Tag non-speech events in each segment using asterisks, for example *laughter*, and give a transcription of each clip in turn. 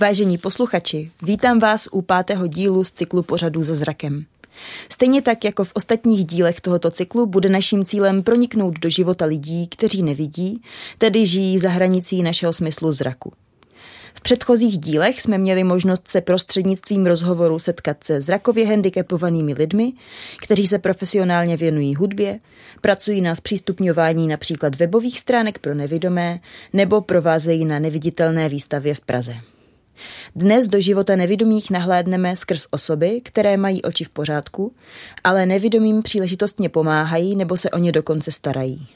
Vážení posluchači, vítám vás u pátého dílu z cyklu pořadů za zrakem. Stejně tak jako v ostatních dílech tohoto cyklu bude naším cílem proniknout do života lidí, kteří nevidí, tedy žijí za hranicí našeho smyslu zraku. V předchozích dílech jsme měli možnost se prostřednictvím rozhovoru setkat se zrakově handicapovanými lidmi, kteří se profesionálně věnují hudbě, pracují na zpřístupňování například webových stránek pro nevidomé nebo provázejí na neviditelné výstavě v Praze. Dnes do života nevidomých nahlédneme skrz osoby, které mají oči v pořádku, ale nevidomým příležitostně pomáhají nebo se o ně dokonce starají.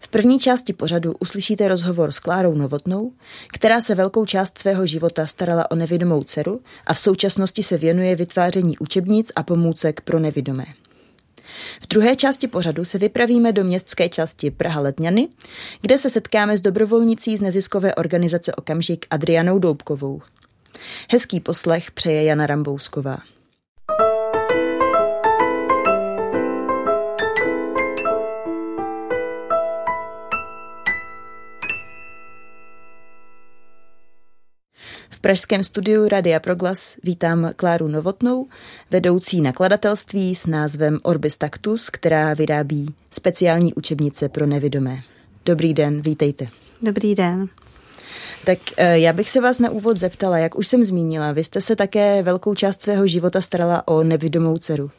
V první části pořadu uslyšíte rozhovor s Klárou Novotnou, která se velkou část svého života starala o nevidomou dceru a v současnosti se věnuje vytváření učebnic a pomůcek pro nevidomé. V druhé části pořadu se vypravíme do městské části Praha Letňany, kde se setkáme s dobrovolnicí z neziskové organizace Okamžik Adrianou Doubkovou. Hezký poslech přeje Jana Rambousková. V pražském studiu Radia Proglas vítám Kláru Novotnou, vedoucí nakladatelství s názvem Orbis Tactus, která vyrábí speciální učebnice pro nevidomé. Dobrý den, vítejte. Dobrý den. Tak eh, já bych se vás na úvod zeptala, jak už jsem zmínila, vy jste se také velkou část svého života starala o nevidomou dceru.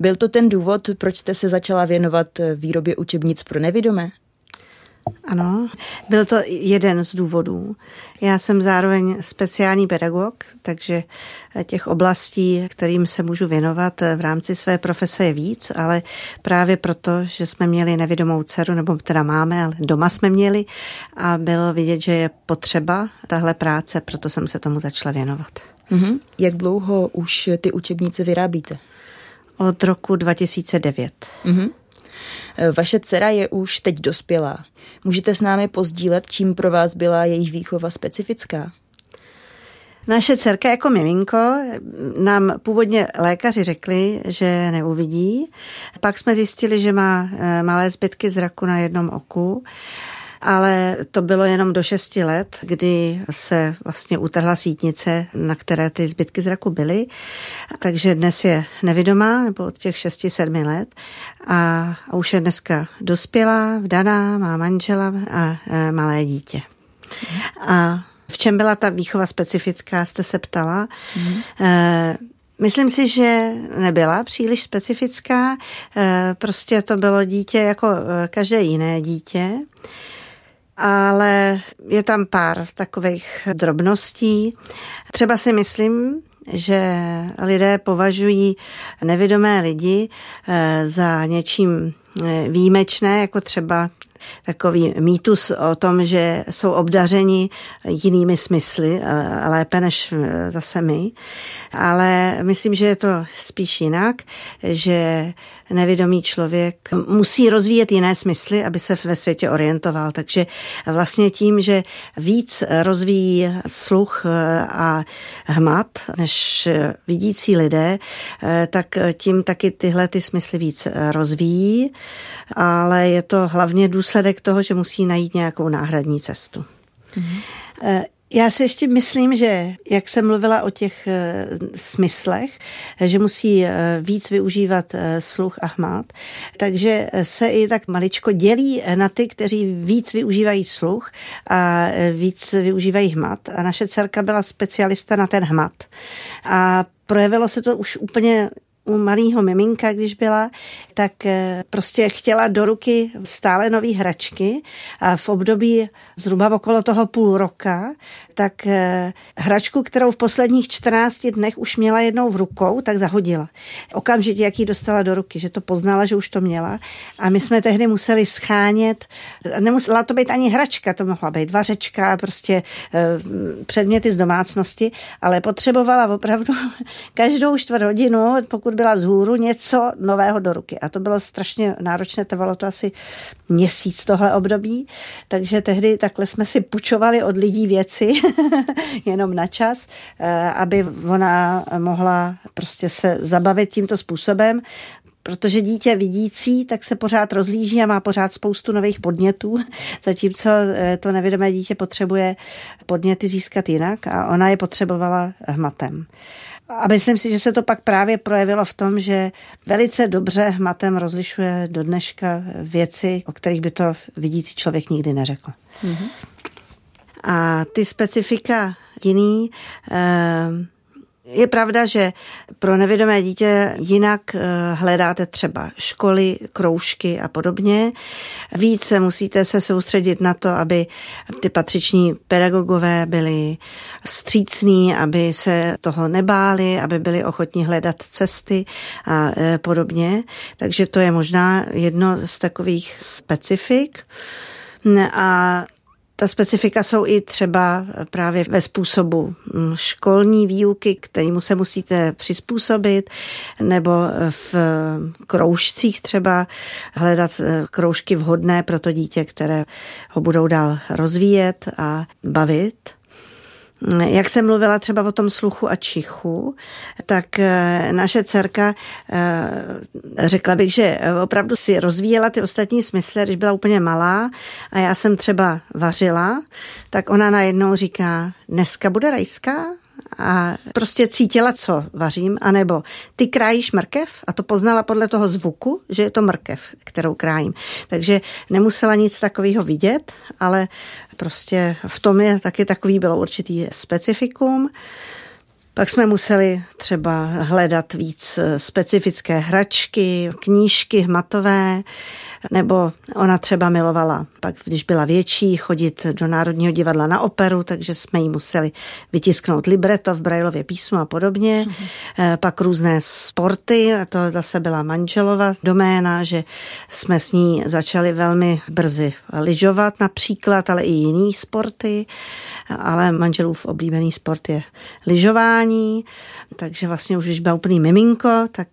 Byl to ten důvod, proč jste se začala věnovat eh, výrobě učebnic pro nevidomé? Ano, byl to jeden z důvodů. Já jsem zároveň speciální pedagog, takže těch oblastí, kterým se můžu věnovat v rámci své profese je víc, ale právě proto, že jsme měli nevidomou dceru, nebo teda máme, ale doma jsme měli a bylo vidět, že je potřeba tahle práce, proto jsem se tomu začala věnovat. Mm-hmm. Jak dlouho už ty učebnice vyrábíte? Od roku 2009. Mm-hmm. Vaše dcera je už teď dospělá. Můžete s námi pozdílet, čím pro vás byla jejich výchova specifická? Naše dcerka jako miminko nám původně lékaři řekli, že neuvidí. Pak jsme zjistili, že má eh, malé zbytky zraku na jednom oku ale to bylo jenom do 6 let, kdy se vlastně utrhla sítnice, na které ty zbytky zraku byly. Takže dnes je nevidomá, nebo od těch 6-7 let a, a už je dneska dospělá, vdaná, má manžela a e, malé dítě. A v čem byla ta výchova specifická, jste se ptala. Mm. E, Myslím si, že nebyla příliš specifická, e, prostě to bylo dítě jako e, každé jiné dítě ale je tam pár takových drobností. Třeba si myslím, že lidé považují nevědomé lidi eh, za něčím eh, výjimečné, jako třeba takový mýtus o tom, že jsou obdařeni jinými smysly, eh, lépe než zase my. Ale myslím, že je to spíš jinak, že nevědomý člověk musí rozvíjet jiné smysly, aby se ve světě orientoval. Takže vlastně tím, že víc rozvíjí sluch a hmat než vidící lidé, tak tím taky tyhle ty smysly víc rozvíjí, ale je to hlavně důsledek toho, že musí najít nějakou náhradní cestu. Mm-hmm. Já si ještě myslím, že jak jsem mluvila o těch e, smyslech, že musí e, víc využívat e, sluch a hmat, takže se i tak maličko dělí na ty, kteří víc využívají sluch a víc využívají hmat. A naše dcerka byla specialista na ten hmat. A projevilo se to už úplně u malého miminka, když byla, tak eh, prostě chtěla do ruky stále nové hračky a v období zhruba okolo toho půl roka, tak eh, hračku, kterou v posledních 14 dnech už měla jednou v rukou, tak zahodila. Okamžitě, jak ji dostala do ruky, že to poznala, že už to měla. A my jsme tehdy museli schánět, nemusela to být ani hračka, to mohla být vařečka, prostě eh, předměty z domácnosti, ale potřebovala opravdu *laughs* každou čtvrt hodinu, pokud pokud byla z hůru, něco nového do ruky. A to bylo strašně náročné, trvalo to asi měsíc tohle období, takže tehdy takhle jsme si pučovali od lidí věci, *laughs* jenom na čas, eh, aby ona mohla prostě se zabavit tímto způsobem. protože dítě vidící, tak se pořád rozlíží a má pořád spoustu nových podnětů, *laughs* zatímco eh, to nevědomé dítě potřebuje podněty získat jinak a ona je potřebovala hmatem. A myslím si, že se to pak právě projevilo v tom, že velice dobře hmatem rozlišuje do dneška věci, o kterých by to vidící člověk nikdy neřekl. Mm-hmm. A ty specifika jiný, eh, je pravda, že pro nevědomé dítě jinak eh, hledáte třeba školy, kroužky a podobně. Více musíte se soustředit na to, aby ty patřiční pedagogové byli střícní, aby se toho nebáli, aby byli ochotní hledat cesty a eh, podobně. Takže to je možná jedno z takových specifik. A ta specifika jsou i třeba právě ve způsobu mm, školní výuky, kterému se musíte přizpůsobit, nebo v kroužcích třeba hledat eh, kroužky vhodné pro to dítě, které ho budou dál rozvíjet a bavit. Jak jsem mluvila třeba o tom sluchu a čichu, tak eh, naše dcerka, eh, řekla bych, že opravdu si rozvíjela ty ostatní smysly, když byla úplně malá a já jsem třeba vařila, tak ona najednou říká, dneska bude rajská? A prostě cítila, co vařím, anebo ty krájíš mrkev a to poznala podle toho zvuku, že je to mrkev, kterou krájím. Takže nemusela nic takového vidět, ale prostě v tom je taky takový bylo určitý specifikum. Pak jsme museli třeba hledat víc specifické hračky, knížky hmatové, nebo ona třeba milovala, pak když byla větší, chodit do Národního divadla na operu, takže jsme jí museli vytisknout libreto v Brailově písmu a podobně. Mm-hmm. Pak různé sporty, a to zase byla manželova doména, že jsme s ní začali velmi brzy lyžovat například, ale i jiný sporty, ale manželův oblíbený sport je lyžování, takže vlastně už když byl úplný miminko, tak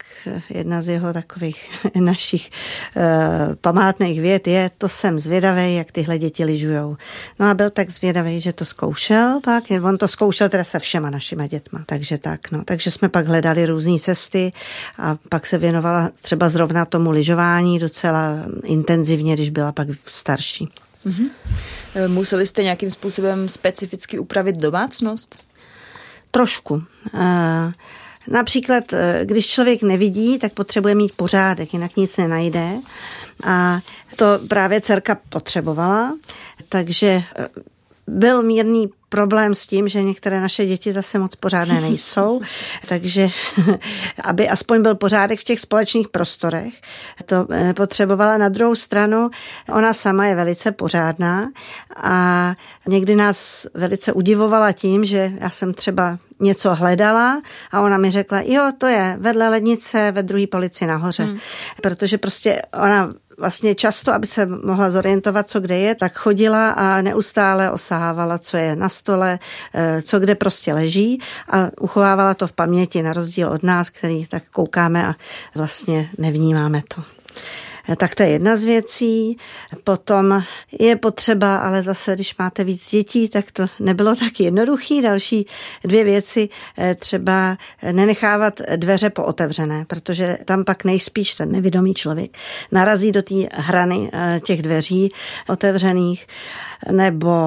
jedna z jeho takových *laughs* našich uh, památných věd je, to jsem zvědavý, jak tyhle děti lyžujou. No a byl tak zvědavý, že to zkoušel pak, on to zkoušel teda se všema našima dětma, takže tak, no. Takže jsme pak hledali různé cesty a pak se věnovala třeba zrovna tomu lyžování docela intenzivně, když byla pak starší. Mm-hmm. Museli jste nějakým způsobem specificky upravit domácnost? Trošku. Například, eh, když člověk nevidí, tak potřebuje mít pořádek, jinak nic nenajde. A to právě dcerka potřebovala, takže eh, byl mírný problém s tím, že některé naše děti zase moc pořádné *laughs* nejsou, takže *laughs* aby aspoň byl pořádek v těch společných prostorech, to eh, potřebovala. Na druhou stranu, ona sama je velice pořádná a někdy nás velice udivovala tím, že já jsem třeba něco hledala a ona mi řekla, jo, to je vedle lednice ve druhé polici nahoře. Hmm. Protože prostě ona vlastně často, aby se mohla zorientovat, co kde je, tak chodila a neustále osahávala, co je na stole, eh, co kde prostě leží a uchovávala to v paměti, na rozdíl od nás, který tak koukáme a vlastně nevnímáme to. Tak to je jedna z věcí. Potom je potřeba, ale zase, když máte víc dětí, tak to nebylo tak jednoduchý. Další dvě věci, eh, třeba nenechávat dveře pootevřené, protože tam pak nejspíš ten nevědomý člověk narazí do té hrany eh, těch dveří otevřených, nebo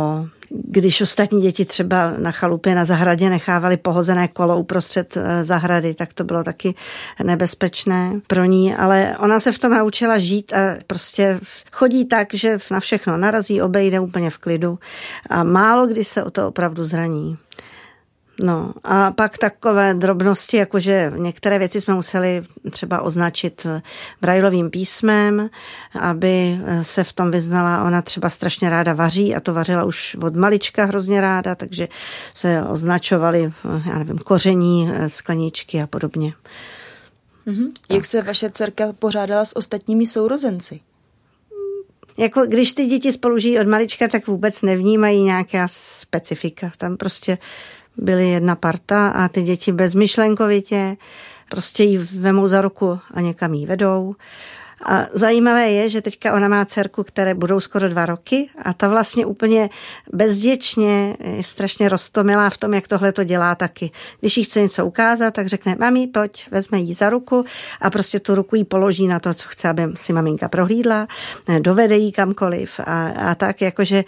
když ostatní děti třeba na chalupě na zahradě nechávali pohozené kolo uprostřed eh, zahrady, tak to bylo taky nebezpečné pro ní, ale ona se v tom naučila žít a prostě chodí tak, že na všechno narazí, obejde úplně v klidu a málo kdy se o to opravdu zraní. No a pak takové drobnosti, jakože některé věci jsme museli třeba označit brajlovým písmem, aby se v tom vyznala. Ona třeba strašně ráda vaří a to vařila už od malička hrozně ráda, takže se označovavaly, já nevím, koření, skleničky a podobně. Mm-hmm. Jak se vaše dcerka pořádala s ostatními sourozenci? Jako když ty děti spolu žijí od malička, tak vůbec nevnímají nějaká specifika. Tam prostě byli jedna parta a ty děti bezmyšlenkovitě prostě ji vemou za ruku a někam jí vedou. A zajímavé je, že teďka ona má dcerku, které budou skoro dva roky a ta vlastně úplně bezděčně je strašně roztomilá v tom, jak tohle to dělá taky. Když jí chce něco ukázat, tak řekne, mami, pojď, vezme jí za ruku a prostě tu ruku jí položí na to, co chce, aby si maminka prohlídla, dovede jí kamkoliv a, a tak, jakože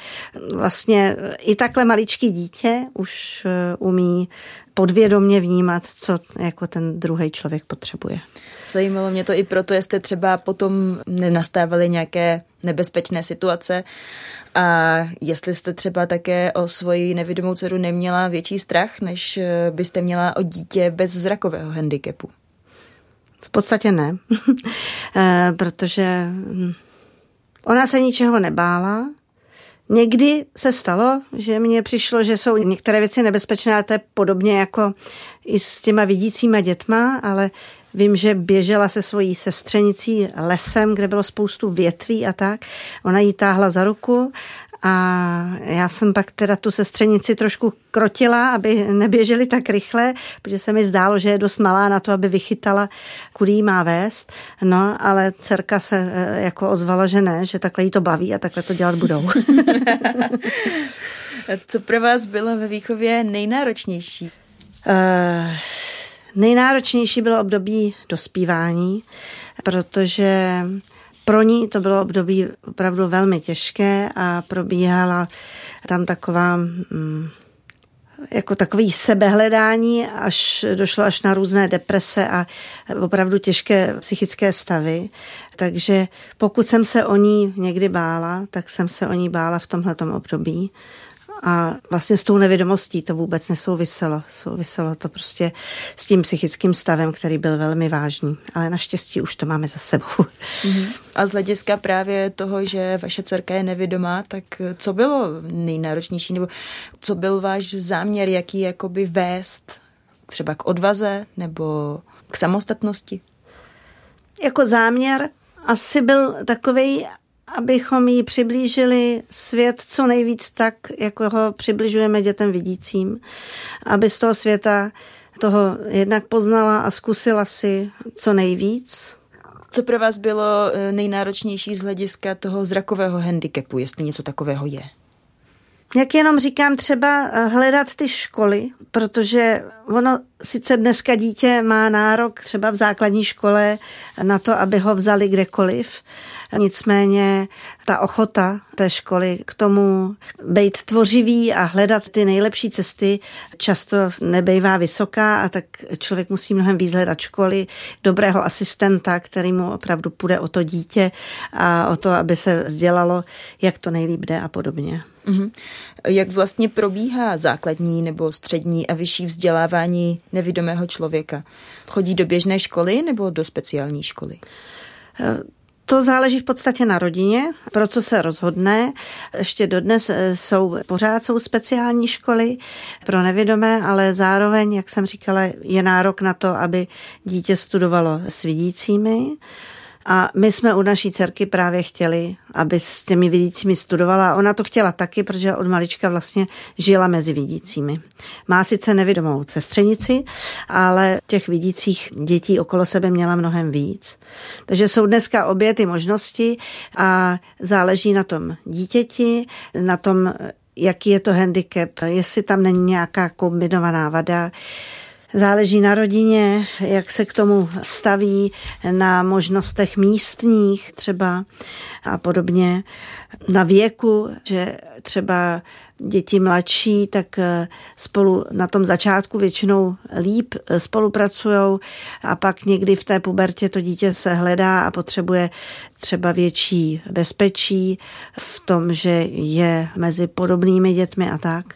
vlastně i takhle maličký dítě už eh, umí podvědomně vnímat, co jako ten druhý člověk potřebuje. Zajímalo mě to i proto, jestli třeba potom nenastávaly nějaké nebezpečné situace a jestli jste třeba také o svoji nevidomou dceru neměla větší strach, než eh, byste měla o dítě bez zrakového handicapu. V podstatě ne, *laughs* eh, protože hm, ona se ničeho nebála, Někdy se stalo, že mně přišlo, že jsou některé věci nebezpečné, a to je podobně jako i s těma vidícíma dětma, ale Vím, že běžela se svojí sestřenicí lesem, kde bylo spoustu větví a tak. Ona jí táhla za ruku a já jsem pak teda tu sestřenici trošku krotila, aby neběželi tak rychle, protože se mi zdálo, že je dost malá na to, aby vychytala, kudy jí má vést. No, ale dcerka se eh, jako ozvala, že ne, že takhle jí to baví a takhle to dělat budou. *laughs* Co pro vás bylo ve výchově nejnáročnější? Uh, nejnáročnější bylo období dospívání, protože pro ní to bylo období opravdu velmi těžké a probíhala tam taková mm, jako takový sebehledání, až došlo až na různé deprese a opravdu těžké psychické stavy. Takže pokud jsem se o ní někdy bála, tak jsem se o ní bála v tomhletom období. A vlastně s tou nevědomostí to vůbec nesouviselo. Souviselo to prostě s tím psychickým stavem, který byl velmi vážný. Ale naštěstí už to máme za sebou. Mhm. A z hlediska právě toho, že vaše dcerka je nevědomá, tak co bylo nejnáročnější? Nebo co byl váš záměr, jaký jakoby vést třeba k odvaze nebo k samostatnosti? Jako záměr asi byl takový, abychom jí přiblížili svět co nejvíc tak, jako ho přibližujeme dětem vidícím, aby z toho světa toho jednak poznala a zkusila si co nejvíc. Co pro vás bylo eh, nejnáročnější z hlediska toho zrakového handicapu, jestli něco takového je? Jak jenom říkám, třeba eh, hledat ty školy, protože ono sice dneska dítě má nárok třeba v základní škole na to, aby ho vzali kdekoliv, Nicméně ta ochota té školy k tomu být tvořivý a hledat ty nejlepší cesty často nebejvá vysoká a tak člověk musí mnohem víc hledat školy, dobrého asistenta, který mu opravdu půjde o to dítě a o to, aby se vzdělalo, jak to nejlíp jde a podobně. Mm-hmm. Jak vlastně probíhá základní nebo střední a vyšší vzdělávání nevidomého člověka? Chodí do běžné školy nebo do speciální školy? To záleží v podstatě na rodině, pro co se rozhodne. Ještě dodnes eh, jsou, pořád jsou speciální školy pro nevědomé, ale zároveň, jak jsem říkala, je nárok na to, aby dítě studovalo s vidícími. A my jsme u naší dcerky právě chtěli, aby s těmi vidícími studovala. Ona to chtěla taky, protože od malička vlastně žila mezi vidícími. Má sice nevidomou sestřenici, ale těch vidících dětí okolo sebe měla mnohem víc. Takže jsou dneska obě ty možnosti a záleží na tom dítěti, na tom, jaký je to handicap, jestli tam není nějaká kombinovaná vada. Záleží na rodině, jak se k tomu staví, na možnostech místních třeba a podobně, na věku, že třeba děti mladší, tak eh, spolu na tom začátku většinou líp eh, spolupracují a pak někdy v té pubertě to dítě se hledá a potřebuje třeba větší bezpečí v tom, že je mezi podobnými dětmi a tak.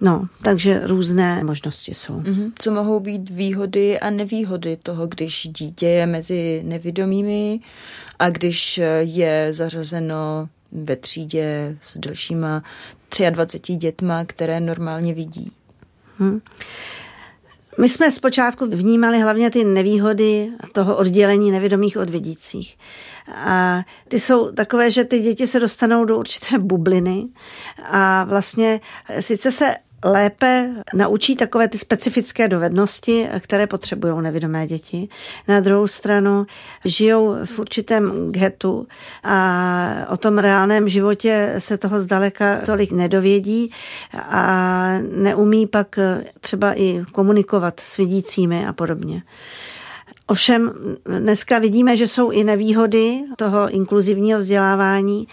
No, takže různé možnosti jsou. Mm-hmm. Co mohou být výhody a nevýhody toho, když dítě je mezi nevidomými a když je zařazeno ve třídě s dalšíma 23 dětma, které normálně vidí? Hmm. My jsme zpočátku vnímali hlavně ty nevýhody toho oddělení nevědomých od vidících. A ty jsou takové, že ty děti se dostanou do určité bubliny a vlastně sice se lépe naučí takové ty specifické dovednosti, které potřebují nevidomé děti. Na druhou stranu žijou v určitém getu a o tom reálném životě se toho zdaleka tolik nedovědí a neumí pak třeba i komunikovat s vidícími a podobně. Ovšem dneska vidíme, že jsou i nevýhody toho inkluzivního vzdělávání,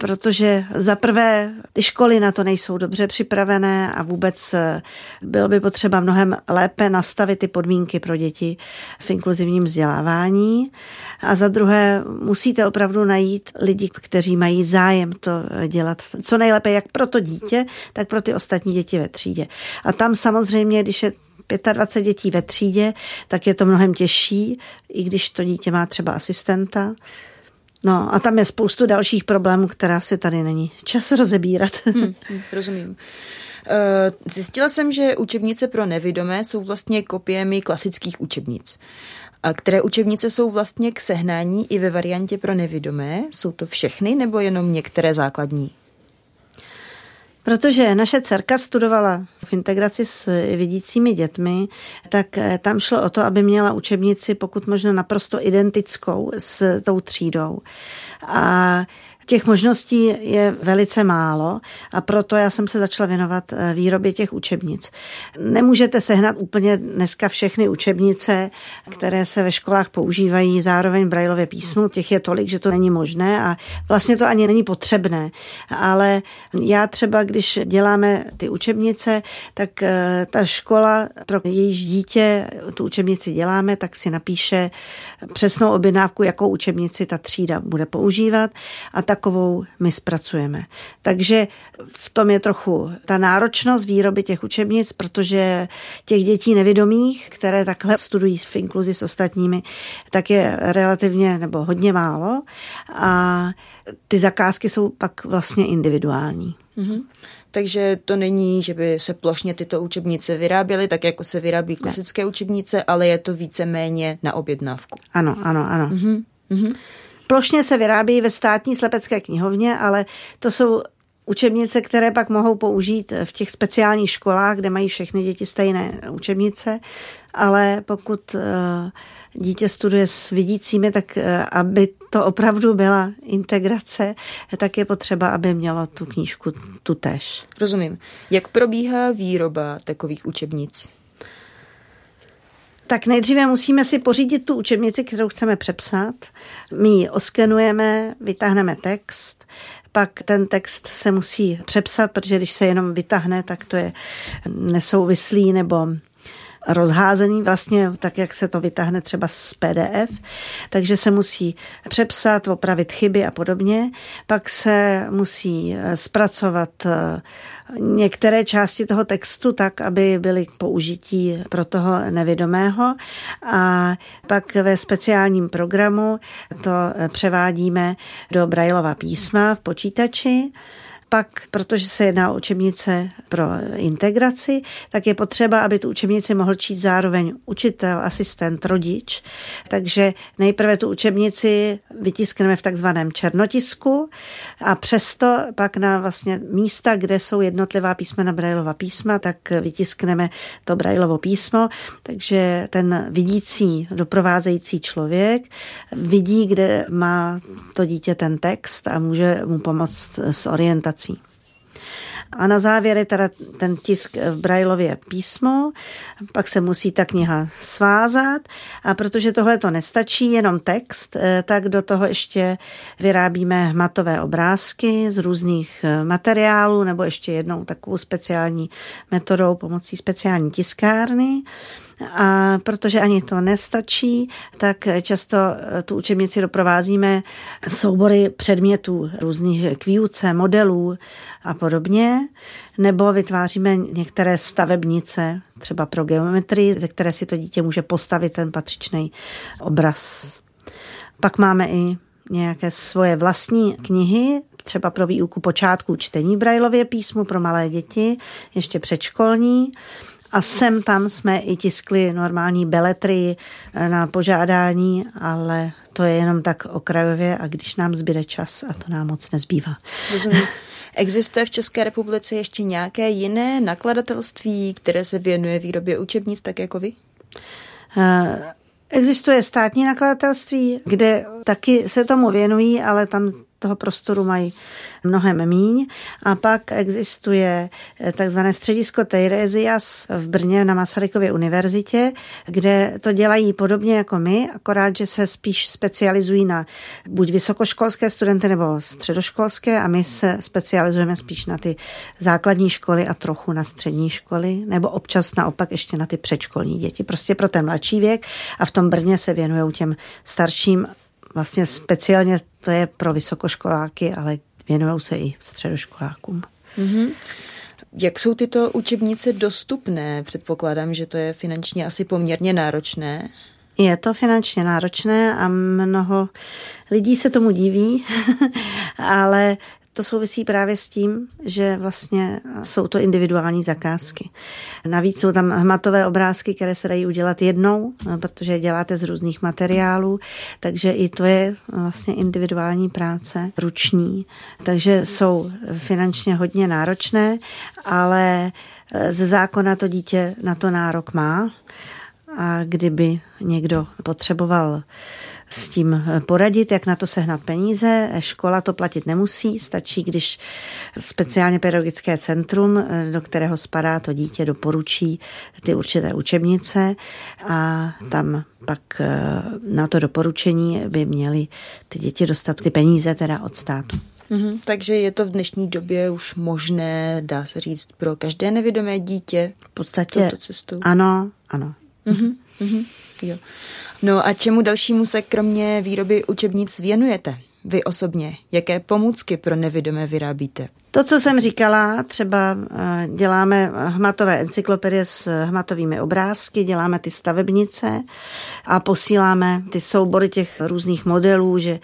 protože za prvé ty školy na to nejsou dobře připravené a vůbec eh, bylo by potřeba mnohem lépe nastavit ty podmínky pro děti v inkluzivním vzdělávání. A za druhé musíte opravdu najít lidi, kteří mají zájem to dělat co nejlépe jak pro to dítě, tak pro ty ostatní děti ve třídě. A tam samozřejmě, když je 25 dětí ve třídě, tak je to mnohem těžší, i když to dítě má třeba asistenta. No a tam je spoustu dalších problémů, která si tady není čas rozebírat. Hmm, *laughs* rozumím. Eh, zjistila jsem, že učebnice pro nevidomé jsou vlastně kopiemi klasických učebnic. A které učebnice jsou vlastně k sehnání i ve variantě pro nevidomé? Jsou to všechny nebo jenom některé základní? Protože naše dcerka studovala v integraci s vidícími dětmi, tak eh, tam šlo o to, aby měla učebnici pokud možno naprosto identickou s tou třídou. A Těch možností je velice málo a proto já jsem se začala věnovat eh, výrobě těch učebnic. Nemůžete sehnat úplně dneska všechny učebnice, které se ve školách používají zároveň Brailově písmu. Těch je tolik, že to není možné a vlastně to ani není potřebné. Ale já třeba, když děláme ty učebnice, tak eh, ta škola, pro jejíž dítě tu učebnici děláme, tak si napíše přesnou objednávku, jakou učebnici ta třída bude používat a ta takovou my zpracujeme. Takže v tom je trochu ta náročnost výroby těch učebnic, protože těch dětí nevědomých, které takhle studují v inkluzi s ostatními, tak je relativně nebo hodně málo a ty zakázky jsou pak vlastně individuální. Mm-hmm. Takže to není, že by se plošně tyto učebnice vyráběly, tak jako se vyrábí klasické ne. učebnice, ale je to více méně na objednávku. Ano, ano, ano. Mm-hmm. Mm-hmm. Plošně se vyrábí ve státní slepecké knihovně, ale to jsou učebnice, které pak mohou použít v těch speciálních školách, kde mají všechny děti stejné učebnice, ale pokud eh, dítě studuje s vidícími, tak eh, aby to opravdu byla integrace, tak je potřeba, aby mělo tu knížku tu tež. Rozumím. Jak probíhá výroba takových učebnic? Tak nejdříve musíme si pořídit tu učebnici, kterou chceme přepsat. My ji oskenujeme, vytáhneme text, pak ten text se musí přepsat, protože když se jenom vytáhne, tak to je nesouvislý nebo rozházený vlastně tak, jak se to vytáhne třeba z PDF, takže se musí přepsat, opravit chyby a podobně. Pak se musí zpracovat některé části toho textu tak, aby byly k použití pro toho nevědomého. A pak ve speciálním programu to převádíme do Braillova písma v počítači pak, protože se jedná o učebnice pro integraci, tak je potřeba, aby tu učebnici mohl číst zároveň učitel, asistent, rodič. Takže nejprve tu učebnici vytiskneme v takzvaném černotisku a přesto pak na vlastně místa, kde jsou jednotlivá písmena Braillova písma, tak vytiskneme to Braillovo písmo, takže ten vidící, doprovázející člověk vidí, kde má to dítě ten text a může mu pomoct s orientací prací. A na závěr je teda ten tisk v Brailově písmo, pak se musí ta kniha svázat a protože tohle to nestačí, jenom text, eh, tak do toho ještě vyrábíme hmatové obrázky z různých eh, materiálů nebo ještě jednou takovou speciální metodou pomocí speciální tiskárny. A protože ani to nestačí, tak často eh, tu učebnici doprovázíme soubory předmětů různých k výuce, modelů a podobně, nebo vytváříme některé stavebnice, třeba pro geometrii, ze které si to dítě může postavit ten patřičný obraz. Pak máme i nějaké svoje vlastní knihy, třeba pro výuku počátku čtení Brailově písmu pro malé děti, ještě předškolní. A sem tam jsme i tiskli normální beletry eh, na požádání, ale to je jenom tak okrajově a když nám zbyde čas a to nám moc nezbývá. Rozumím. Existuje v České republice ještě nějaké jiné nakladatelství, které se věnuje výrobě učebnic tak jako vy? Uh... Existuje státní nakladatelství, kde taky se tomu věnují, ale tam toho prostoru mají mnohem míň. A pak existuje eh, takzvané středisko Teiresias v Brně na Masarykově univerzitě, kde to dělají podobně jako my, akorát, že se spíš specializují na buď vysokoškolské studenty nebo středoškolské a my se specializujeme spíš na ty základní školy a trochu na střední školy, nebo občas naopak ještě na ty předškolní děti, prostě pro ten mladší věk a v tom Brně se věnují těm starším vlastně speciálně to je pro vysokoškoláky, ale věnují se i středoškolákům. Mm-hmm. Jak jsou tyto učebnice dostupné? Předpokládám, že to je finančně asi poměrně náročné. Je to finančně náročné a mnoho lidí se tomu diví, *laughs* ale to souvisí právě s tím, že vlastně jsou to individuální zakázky. Navíc jsou tam hmatové obrázky, které se dají udělat jednou, protože je děláte z různých materiálů, takže i to je vlastně individuální práce, ruční. Takže jsou finančně hodně náročné, ale ze zákona to dítě na to nárok má. A kdyby někdo potřeboval s tím poradit, jak na to sehnat peníze. Škola to platit nemusí, stačí, když speciálně pedagogické centrum, do kterého spadá to dítě, doporučí ty určité učebnice a tam pak eh, na to doporučení by měly ty děti dostat ty peníze teda od státu. Mm-hmm, takže je to v dnešní době už možné, dá se říct, pro každé nevědomé dítě v podstatě cestu. Ano, ano. Mm-hmm, mm-hmm, jo. No a čemu dalšímu se kromě výroby učebnic věnujete? Vy osobně, jaké pomůcky pro nevidomé vyrábíte? To, co jsem říkala, třeba eh, děláme hmatové encyklopedie s hmatovými obrázky, děláme ty stavebnice a posíláme ty soubory těch různých modelů, že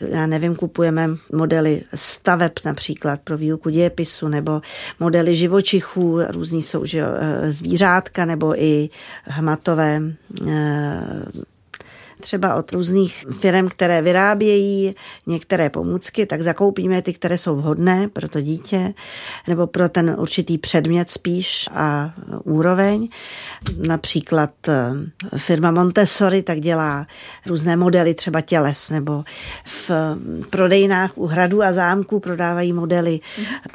já nevím, kupujeme modely staveb například pro výuku dějepisu nebo modely živočichů, různý jsou že, eh, zvířátka nebo i hmatové eh, třeba od různých firm, které vyrábějí některé pomůcky, tak zakoupíme ty, které jsou vhodné pro to dítě nebo pro ten určitý předmět spíš a úroveň. Například eh, firma Montessori tak dělá různé modely třeba těles nebo v prodejnách u hradu a zámku prodávají modely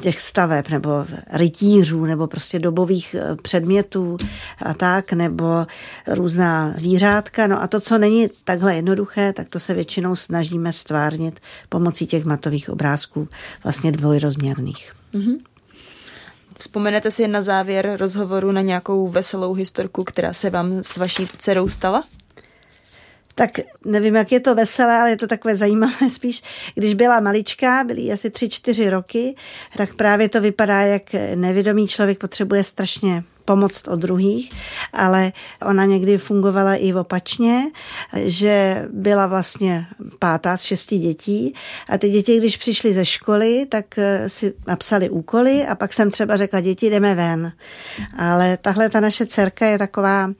těch staveb nebo rytířů nebo prostě dobových eh, předmětů a tak, nebo různá zvířátka. No a to, co není takhle jednoduché, tak to se většinou snažíme stvárnit pomocí těch matových obrázků, vlastně dvojrozměrných. Mm-hmm. Vzpomenete si na závěr rozhovoru na nějakou veselou historku, která se vám s vaší dcerou stala? tak nevím, jak je to veselé, ale je to takové zajímavé *laughs* spíš. Když byla maličká, byly asi tři, čtyři roky, tak právě to vypadá, jak nevědomý člověk potřebuje strašně pomoc od druhých, ale ona někdy fungovala i opačně, že byla vlastně pátá z šesti dětí a ty děti, když přišly ze školy, tak eh, si napsali úkoly a pak jsem třeba řekla, děti jdeme ven. Ale tahle ta naše dcerka je taková,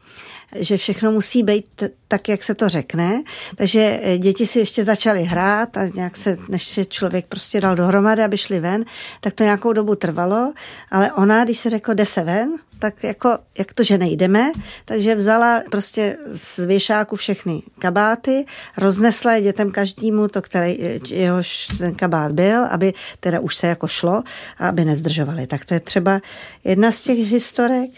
že všechno musí být tak, jak se to řekne. Takže eh, děti si ještě začaly hrát a nějak se, než se člověk prostě dal dohromady, aby šli ven, tak to nějakou dobu trvalo, ale ona, když se řeklo, jde se ven, tak jako, jak to, že nejdeme, takže vzala prostě z věšáku všechny kabáty, roznesla je dětem každému to, který, jehož ten kabát byl, aby teda už se jako šlo a aby nezdržovali. Tak to je třeba jedna z těch historek.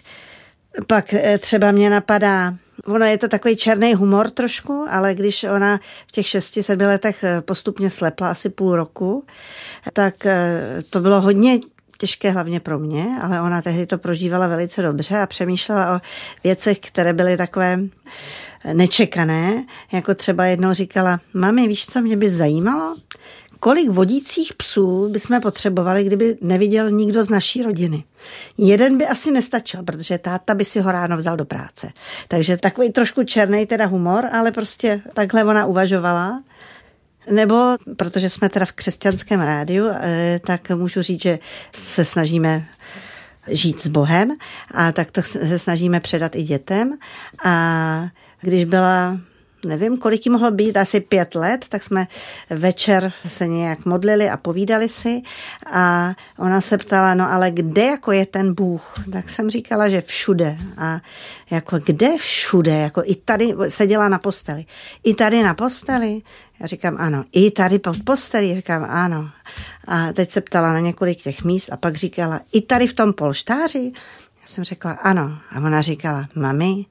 Pak eh, třeba mě napadá, ono je to takový černý humor trošku, ale když ona v těch šesti, sedmi letech eh, postupně slepla asi půl roku, tak eh, to bylo hodně těžké hlavně pro mě, ale ona tehdy to prožívala velice dobře a přemýšlela o věcech, které byly takové nečekané, jako třeba jednou říkala, mami, víš, co mě by zajímalo? Kolik vodících psů bychom potřebovali, kdyby neviděl nikdo z naší rodiny. Jeden by asi nestačil, protože táta by si ho ráno vzal do práce. Takže takový trošku černý teda humor, ale prostě takhle ona uvažovala. Nebo, protože jsme teda v křesťanském rádiu, eh, tak můžu říct, že se snažíme žít s Bohem a tak to se snažíme předat i dětem. A když byla nevím, kolik jí mohlo být, asi pět let, tak jsme večer se nějak modlili a povídali si a ona se ptala, no ale kde jako je ten Bůh? Tak jsem říkala, že všude. A jako kde všude? Jako i tady seděla na posteli. I tady na posteli? Já říkám ano. I tady pod posteli? Říkám ano. A teď se ptala na několik těch míst a pak říkala, i tady v tom polštáři? Já jsem řekla ano. A ona říkala, mami,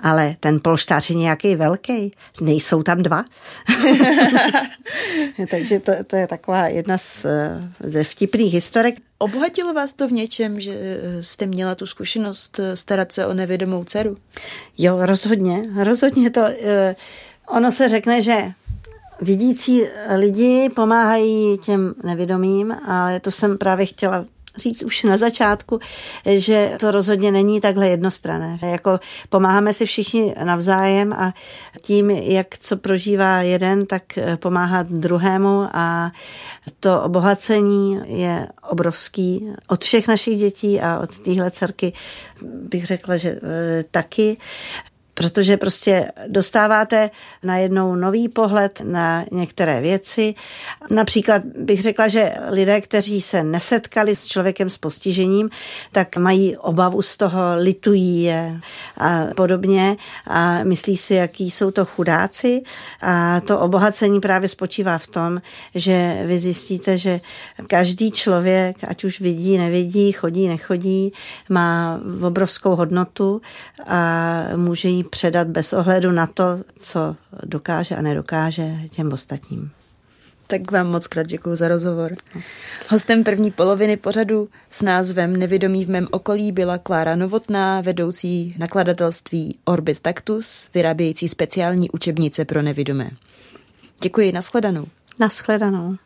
ale ten polštář je nějaký velký, nejsou tam dva. *laughs* *laughs* Takže to, to je taková jedna z, ze vtipných historek. Obohatilo vás to v něčem, že jste měla tu zkušenost starat se o nevědomou dceru? Jo, rozhodně. Rozhodně to... Eh, ono se řekne, že vidící lidi pomáhají těm nevědomým, ale to jsem právě chtěla říct už na začátku, že to rozhodně není takhle jednostrané. Jako pomáháme si všichni navzájem a tím, jak co prožívá jeden, tak pomáhat druhému a to obohacení je obrovský od všech našich dětí a od téhle dcerky bych řekla, že e, taky protože prostě dostáváte najednou nový pohled na některé věci. Například bych řekla, že lidé, kteří se nesetkali s člověkem s postižením, tak mají obavu z toho, litují je a podobně a myslí si, jaký jsou to chudáci. A to obohacení právě spočívá v tom, že vy zjistíte, že každý člověk, ať už vidí, nevidí, chodí, nechodí, má obrovskou hodnotu a může jí předat bez ohledu na to, co dokáže a nedokáže těm ostatním. Tak vám moc krát děkuji za rozhovor. Hostem první poloviny pořadu s názvem Nevědomí v mém okolí byla Klára Novotná, vedoucí nakladatelství Orbis Tactus, vyrábějící speciální učebnice pro nevidomé. Děkuji, nashledanou. Nashledanou.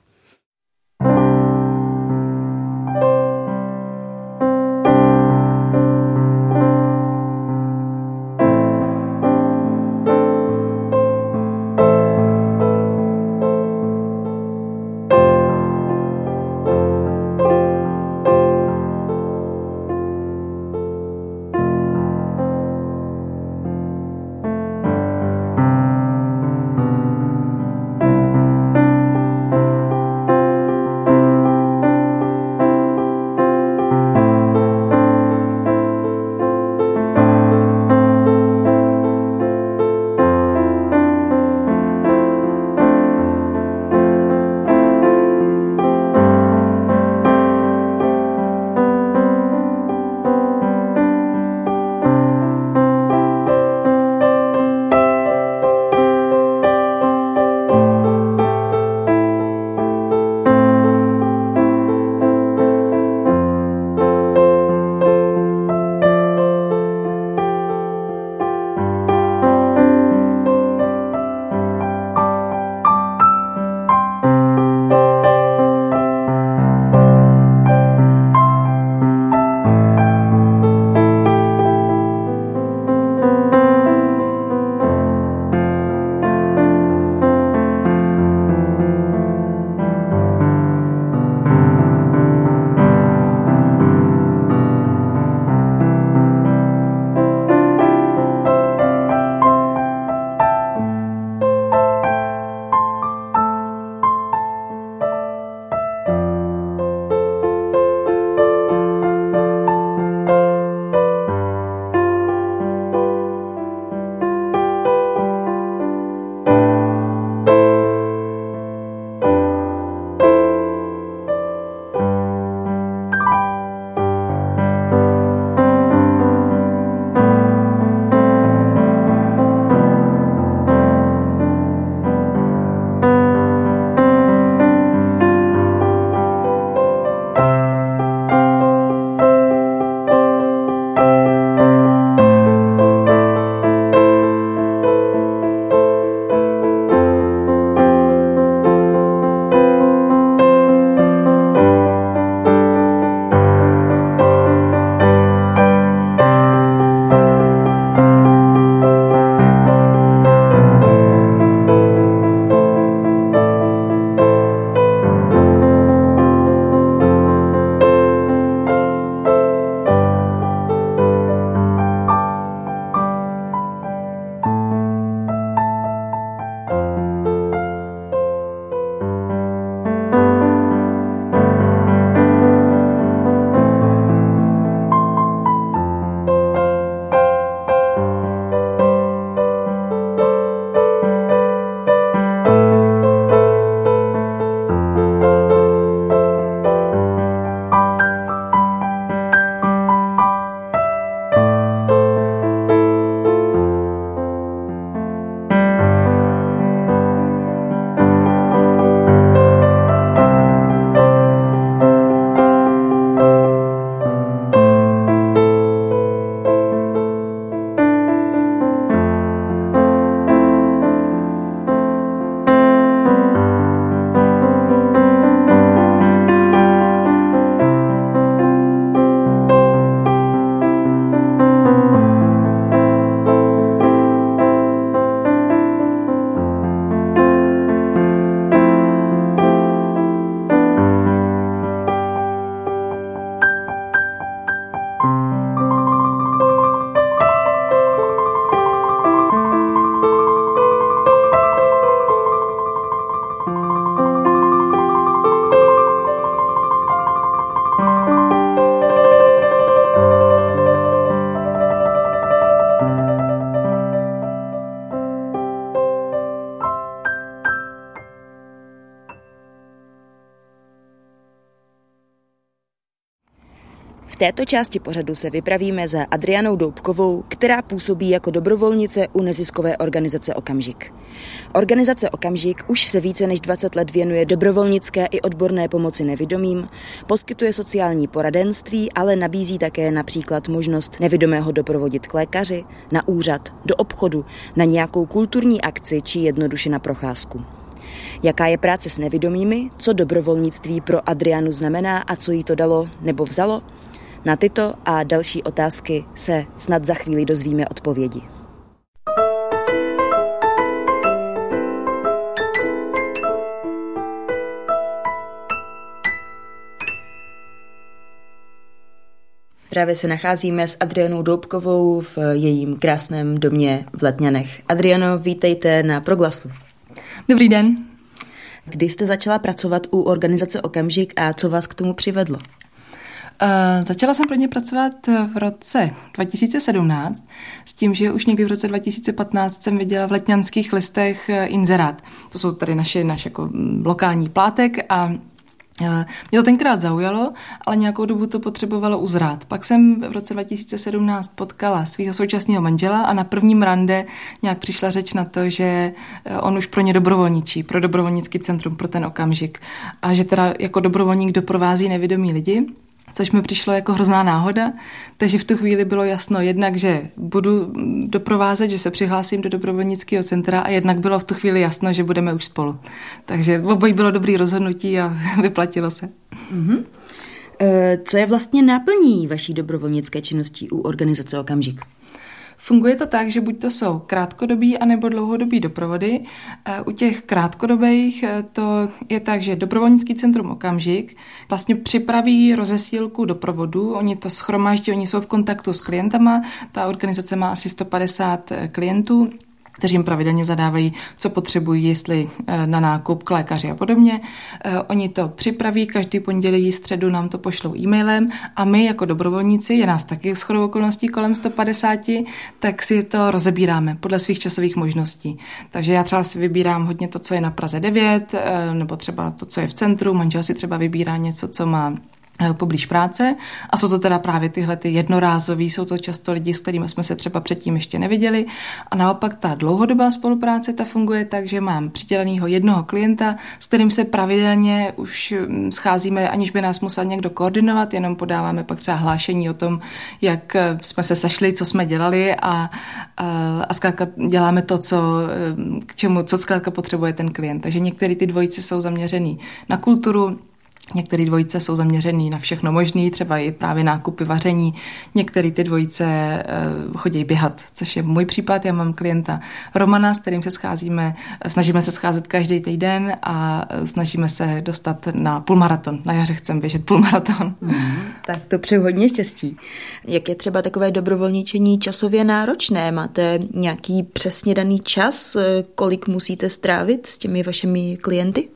Této části pořadu se vypravíme za Adrianou Doubkovou, která působí jako dobrovolnice u neziskové organizace Okamžik. Organizace Okamžik už se více než 20 let věnuje dobrovolnické i odborné pomoci nevidomým, poskytuje sociální poradenství, ale nabízí také například možnost nevidomého doprovodit k lékaři, na úřad, do obchodu, na nějakou kulturní akci či jednoduše na procházku. Jaká je práce s nevidomými, co dobrovolnictví pro Adrianu znamená a co jí to dalo nebo vzalo? Na tyto a další otázky se snad za chvíli dozvíme odpovědi. Právě se nacházíme s Adrianou Doubkovou v jejím krásném domě v Letňanech. Adriano, vítejte na Proglasu. Dobrý den. Kdy jste začala pracovat u organizace Okamžik a co vás k tomu přivedlo? Uh, začala jsem pro ně pracovat v roce 2017 s tím, že už někdy v roce 2015 jsem viděla v letňanských listech eh, inzerát. To jsou tady naše, naše jako mm, lokální plátek a Eh, mě to tenkrát zaujalo, ale nějakou dobu to potřebovalo uzrát. Pak jsem v roce 2017 potkala svého současného manžela a na prvním rande nějak přišla řeč na to, že eh, on už pro ně dobrovolničí, pro dobrovolnický centrum pro ten okamžik. A že teda jako dobrovolník doprovází nevědomí lidi což mi přišlo jako hrozná náhoda, takže v tu chvíli bylo jasno jednak, že budu doprovázet, že se přihlásím do dobrovolnického centra a jednak bylo v tu chvíli jasno, že budeme už spolu. Takže obojí bylo dobrý rozhodnutí a *laughs* vyplatilo se. Mm-hmm. Co je vlastně náplní vaší dobrovolnické činnosti u organizace Okamžik? Funguje to tak, že buď to jsou krátkodobí anebo dlouhodobí doprovody. Eh, u těch krátkodobých eh, to je tak, že dobrovolnický centrum Okamžik vlastně připraví rozesílku doprovodu, oni to schromaždí, oni jsou v kontaktu s klientama, ta organizace má asi 150 eh, klientů, kteří jim pravidelně zadávají, co potřebují, jestli eh, na nákup k lékaři a podobně. Eh, oni to připraví, každý pondělí, středu nám to pošlou e-mailem a my jako dobrovolníci, je nás taky s okolností kolem 150, tak si to rozebíráme podle svých časových možností. Takže já třeba si vybírám hodně to, co je na Praze 9, eh, nebo třeba to, co je v centru, manžel si třeba vybírá něco, co má poblíž práce a jsou to teda právě tyhle ty jednorázový, jsou to často lidi, s kterými jsme se třeba předtím ještě neviděli a naopak ta dlouhodobá spolupráce ta funguje tak, že mám přiděleného jednoho klienta, s kterým se pravidelně už hm, scházíme, aniž by nás musel někdo koordinovat, jenom podáváme pak třeba hlášení o tom, jak eh, jsme se sešli, co jsme dělali a, a, a zkrátka děláme to, co, hm, k čemu, co zkrátka potřebuje ten klient. Takže některé ty dvojice jsou zaměřený na kulturu, Některé dvojice jsou zaměřený na všechno možné, třeba i právě nákupy, vaření. Některé ty dvojice uh, chodí běhat, což je můj případ. Já mám klienta Romana, s kterým se scházíme, snažíme se scházet každý týden a snažíme se dostat na půlmaraton. Na jaře chcem běžet půlmaraton. *laughs* Mm, tak to přeju hodně štěstí. Jak je třeba takové dobrovolničení časově náročné? Máte nějaký přesně daný čas, kolik musíte strávit s těmi vašimi klienty?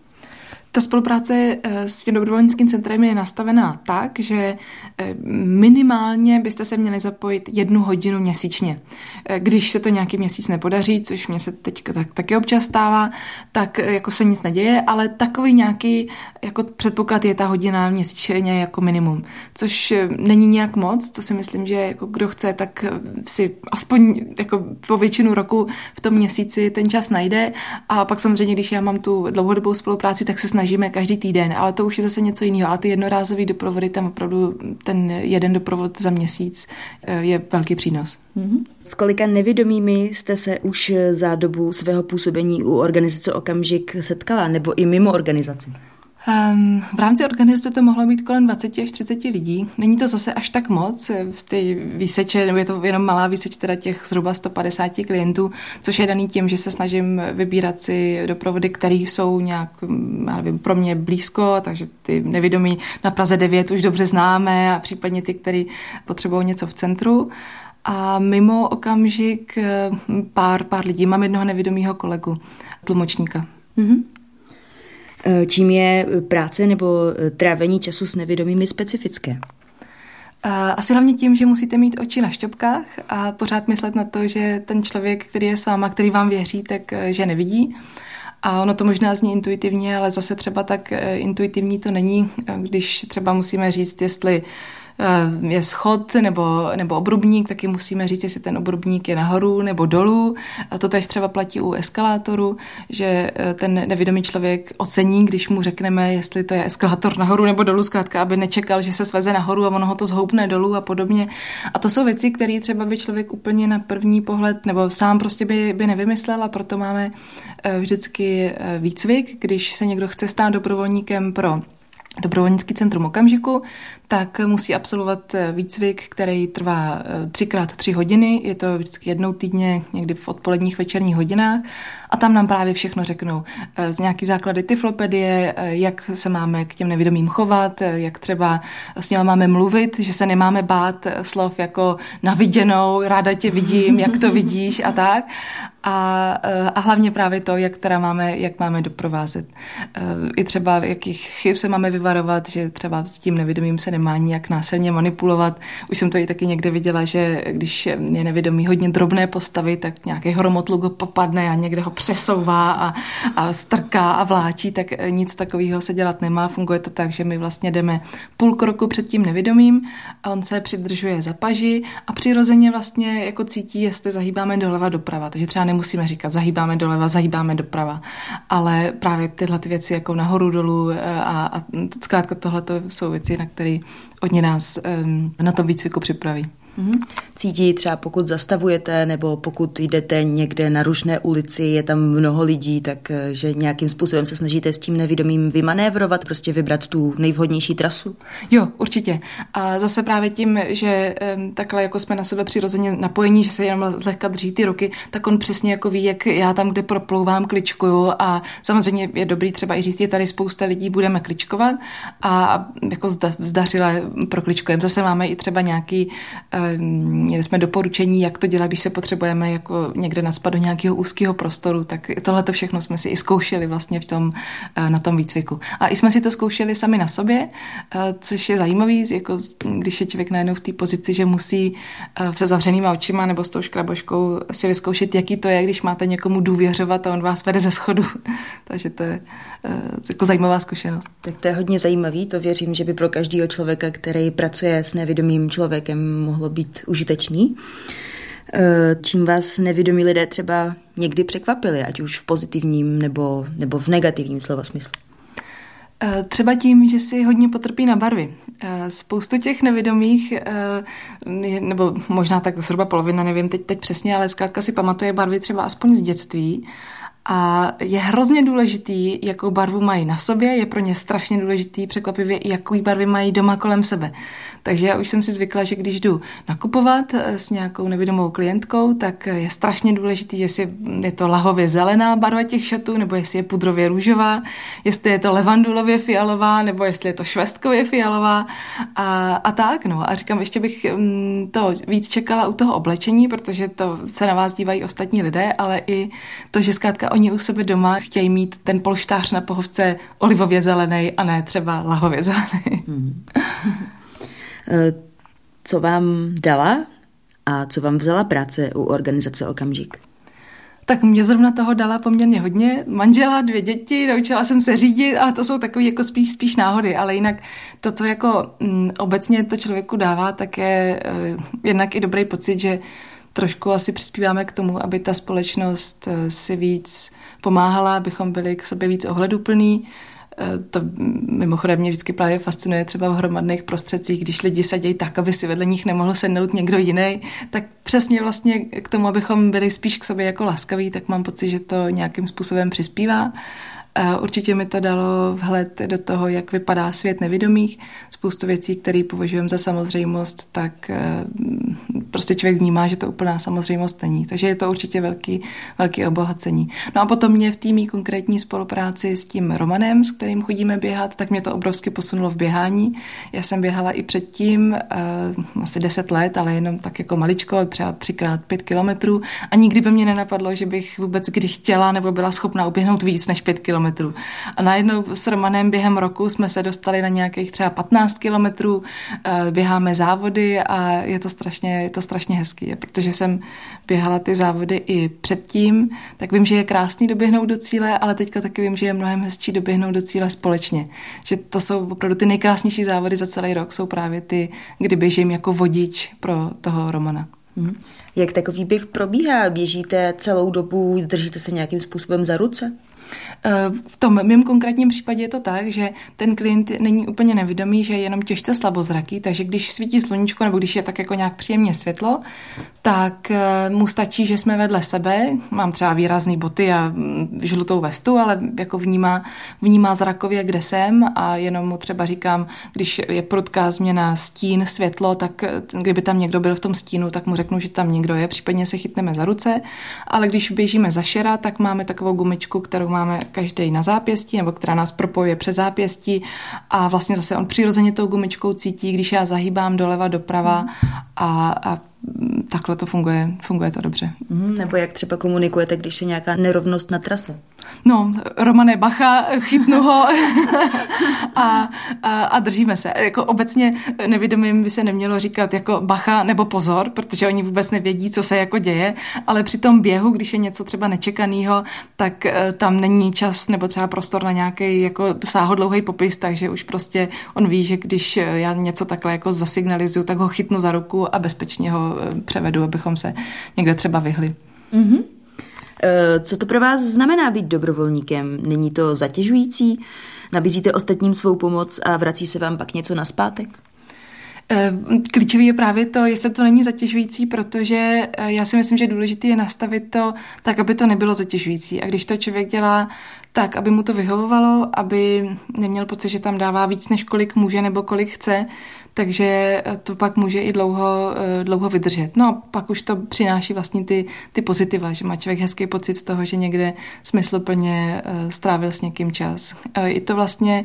Ta spolupráce eh, s tím dobrovolnickým centrem je nastavená tak, že eh, minimálně byste se měli zapojit jednu hodinu měsíčně. Eh, když se to nějaký měsíc nepodaří, což mě se teď tak, taky občas stává, tak jako se nic neděje, ale takový nějaký jako předpoklad je ta hodina měsíčně jako minimum, což není nějak moc, to si myslím, že jako kdo chce, tak si aspoň jako po většinu roku v tom měsíci ten čas najde a pak samozřejmě, když já mám tu dlouhodobou spolupráci, tak se snažím snažíme každý týden, ale to už je zase něco jiného. Ale ty jednorázové doprovody, tam opravdu ten jeden doprovod za měsíc eh, je velký přínos. Mm-hmm. S kolika nevědomými jste se už za dobu svého působení u organizace Okamžik setkala, nebo i mimo organizaci? Um, v rámci organizace to mohlo být kolem 20 až 30 lidí. Není to zase až tak moc z té výseče, nebo je to jenom malá výseč teda těch zhruba 150 klientů, což je daný tím, že se snažím vybírat si doprovody, které jsou nějak, já nevím, pro mě blízko, takže ty nevědomí na Praze 9 už dobře známe a případně ty, který potřebují něco v centru. A mimo okamžik pár, pár lidí. Mám jednoho nevědomého kolegu, tlumočníka. Mm-hmm. Eh, čím je práce nebo eh, trávení času s nevědomými specifické? Eh, asi hlavně tím, že musíte mít oči na šťopkách a pořád myslet na to, že ten člověk, který je s váma, který vám věří, tak že nevidí. A ono to možná zní intuitivně, ale zase třeba tak intuitivní to není, když třeba musíme říct, jestli je schod nebo, nebo obrubník, taky musíme říct, jestli ten obrubník je nahoru nebo dolů. A to tež třeba platí u eskalátoru, že eh, ten nevědomý člověk ocení, když mu řekneme, jestli to je eskalátor nahoru nebo dolů, zkrátka, aby nečekal, že se sveze nahoru a ono ho to zhoupne dolů a podobně. A to jsou věci, které třeba by člověk úplně na první pohled nebo sám prostě by, by nevymyslel a proto máme eh, vždycky výcvik, když se někdo chce stát dobrovolníkem pro dobrovolnický centrum okamžiku, tak musí absolvovat eh, výcvik, který trvá eh, třikrát tři hodiny. Je to vždycky jednou týdně, někdy v odpoledních večerních hodinách. A tam nám právě všechno řeknou. Eh, z nějaký základy tyflopedie, jak se máme k těm nevědomým chovat, jak třeba s nimi máme mluvit, že se nemáme bát slov jako naviděnou, ráda tě vidím, jak to vidíš a tak. A, a hlavně právě to, jak teda máme, jak máme doprovázet. I třeba jakých chyb se máme vyvarovat, že třeba s tím nevědomým se nemá nijak násilně manipulovat. Už jsem to i taky někde viděla, že když je nevědomý hodně drobné postavy, tak nějaký hromotluk ho popadne a někde ho přesouvá a, a strká a vláčí, tak nic takového se dělat nemá. Funguje to tak, že my vlastně jdeme půl kroku před tím nevědomým a on se přidržuje za paži a přirozeně vlastně jako cítí, jestli zahýbáme doleva doprava. Takže třeba nemusíme říkat zahýbáme doleva, zahýbáme doprava, ale právě tyhle ty věci jako nahoru dolů a, a zkrátka tohle jsou věci, na které hodně nás na tom výcviku připraví. Mm-hmm. Cítí třeba pokud zastavujete nebo pokud jdete někde na rušné ulici, je tam mnoho lidí, tak eh, že nějakým způsobem se snažíte s tím nevědomým vymanévrovat, prostě vybrat tu nejvhodnější trasu? Jo, určitě. A zase právě tím, že takhle jako jsme na sebe přirozeně napojení, že se jenom zlehka drží ty ruky, tak on přesně jako ví, jak já tam, kde proplouvám, kličkuju a samozřejmě je dobrý třeba i říct, je tady spousta lidí, budeme kličkovat a jako zdařile prokličkujeme. Zase máme i třeba nějaký měli jsme doporučení, jak to dělat, když se potřebujeme jako někde naspat do nějakého úzkého prostoru, tak tohle to všechno jsme si i zkoušeli vlastně v tom, eh, na tom výcviku. A i jsme si to zkoušeli sami na sobě, eh, což je zajímavý, jako když je člověk najednou v té pozici, že musí eh, se zavřenýma očima nebo s tou škraboškou si vyzkoušet, jaký to je, když máte někomu důvěřovat a on vás vede ze schodu. *laughs* Takže to je jako zajímavá zkušenost. Tak to je hodně zajímavý, to věřím, že by pro každého člověka, který pracuje s nevědomým člověkem, mohlo být užitečný. Eh, čím vás nevědomí lidé třeba někdy překvapili, ať už v pozitivním nebo, nebo v negativním slova smyslu? Eh, třeba tím, že si hodně potrpí na barvy. Eh, spoustu těch nevědomých, nebo možná tak zhruba polovina, nevím teď, teď přesně, ale zkrátka si pamatuje barvy třeba aspoň z dětství a je hrozně důležitý, jakou barvu mají na sobě, je pro ně strašně důležitý překvapivě, jakou barvy mají doma kolem sebe. Takže já už jsem si zvykla, že když jdu nakupovat eh, s nějakou nevědomou klientkou, tak je strašně důležitý, jestli je to lahově zelená barva těch šatů, nebo jestli je pudrově růžová, jestli je to levandulově fialová, nebo jestli je to švestkově fialová a, a tak. No. A říkám, ještě bych mm, to víc čekala u toho oblečení, protože to se na vás dívají ostatní lidé, ale i to, že zkrátka oni u sebe doma chtějí mít ten polštář na pohovce olivově zelený a ne třeba lahově zelený. Hmm. Eh, co vám dala a co vám vzala práce u organizace Okamžik? Tak mě zrovna toho dala poměrně hodně. Manžela, dvě děti, naučila jsem se řídit a to jsou takové jako spíš, spíš náhody, ale jinak to, co jako m, mm, obecně to člověku dává, tak je e, jednak i dobrý pocit, že trošku asi přispíváme k tomu, aby ta společnost eh, si víc pomáhala, abychom byli k sobě víc ohleduplní, Eh, to mimochodem mě vždycky právě fascinuje třeba v hromadných prostředcích, když lidi sedějí tak, aby si vedle nich nemohl sednout někdo jiný, tak přesně vlastně k tomu, abychom byli spíš k sobě jako laskaví, tak mám pocit, že to nějakým způsobem přispívá. Určitě mi to dalo vhled do toho, jak vypadá svět nevědomých. Spoustu věcí, které považujeme za samozřejmost, tak eh, prostě člověk vnímá, že to úplná samozřejmost není. Takže je to určitě velký, velký obohacení. No a potom mě v týmí konkrétní spolupráci s tím Romanem, s kterým chodíme běhat, tak mě to obrovsky posunulo v běhání. Já jsem běhala i předtím uh, asi 10 let, ale jenom tak jako maličko, třeba třikrát pět kilometrů a nikdy by mě nenapadlo, že bych vůbec kdy chtěla nebo byla schopna uběhnout víc než pět kilometrů kilometrů. A najednou s Romanem během roku jsme se dostali na nějakých třeba 15 kilometrů, eh, běháme závody a je to strašně, je to strašně hezký, protože jsem běhala ty závody i předtím, tak vím, že je krásný doběhnout do cíle, ale teďka taky vím, že je mnohem hezčí doběhnout do cíle společně. Že to jsou opravdu ty nejkrásnější závody za celý rok, jsou právě ty, kdy běžím jako vodič pro toho Romana. Mhm. Jak takový běh probíhá? Běžíte celou dobu, držíte se nějakým způsobem za ruce? Eh, v tom mém konkrétním případě je to tak, že ten klient není úplně nevědomý, že je jenom těžce slabozraký, takže když svítí sluníčko nebo když je tak jako nějak příjemně světlo, tak eh, mu stačí, že jsme vedle sebe, mám třeba výrazný boty a mm, žlutou vestu, ale jako vnímá, vnímá zrakově, kde jsem. A jenom mu třeba říkám, když je prudká změna stín, světlo, tak eh, kdyby tam někdo byl v tom stínu, tak mu řeknu, že tam někdo je, případně se chytneme za ruce, ale když běžíme za šera, tak máme takovou gumičku, kterou máme každý na zápěstí, nebo která nás propojuje přes zápěstí a vlastně zase on přirozeně tou gumičkou cítí, když já zahýbám doleva, doprava a, a takhle to funguje, funguje to dobře. Mm, nebo jak třeba komunikujete, když je nějaká nerovnost na trase? No, Romane Bacha, chytnu ho *laughs* a, a, a držíme se. Jako obecně nevědomým by se nemělo říkat jako Bacha nebo pozor, protože oni vůbec nevědí, co se jako děje, ale při tom běhu, když je něco třeba nečekaného, tak eh, tam není čas nebo třeba prostor na nějaký jako sáhodlouhý popis, takže už prostě on ví, že když já něco takhle jako zasignalizuju, tak ho chytnu za ruku a bezpečně ho eh, převedu, abychom se někde třeba vyhli. Mm-hmm. Co to pro vás znamená být dobrovolníkem? Není to zatěžující? Nabízíte ostatním svou pomoc a vrací se vám pak něco naspátek? Eh, klíčový je právě to, jestli to není zatěžující, protože eh, já si myslím, že důležité je nastavit to tak, aby to nebylo zatěžující. A když to člověk dělá tak, aby mu to vyhovovalo, aby neměl pocit, že tam dává víc, než kolik může nebo kolik chce, takže to pak může i dlouho, eh, dlouho vydržet. No a pak už to přináší vlastně ty, ty pozitiva, že má člověk hezký pocit z toho, že někde smysluplně strávil s někým čas. Je to vlastně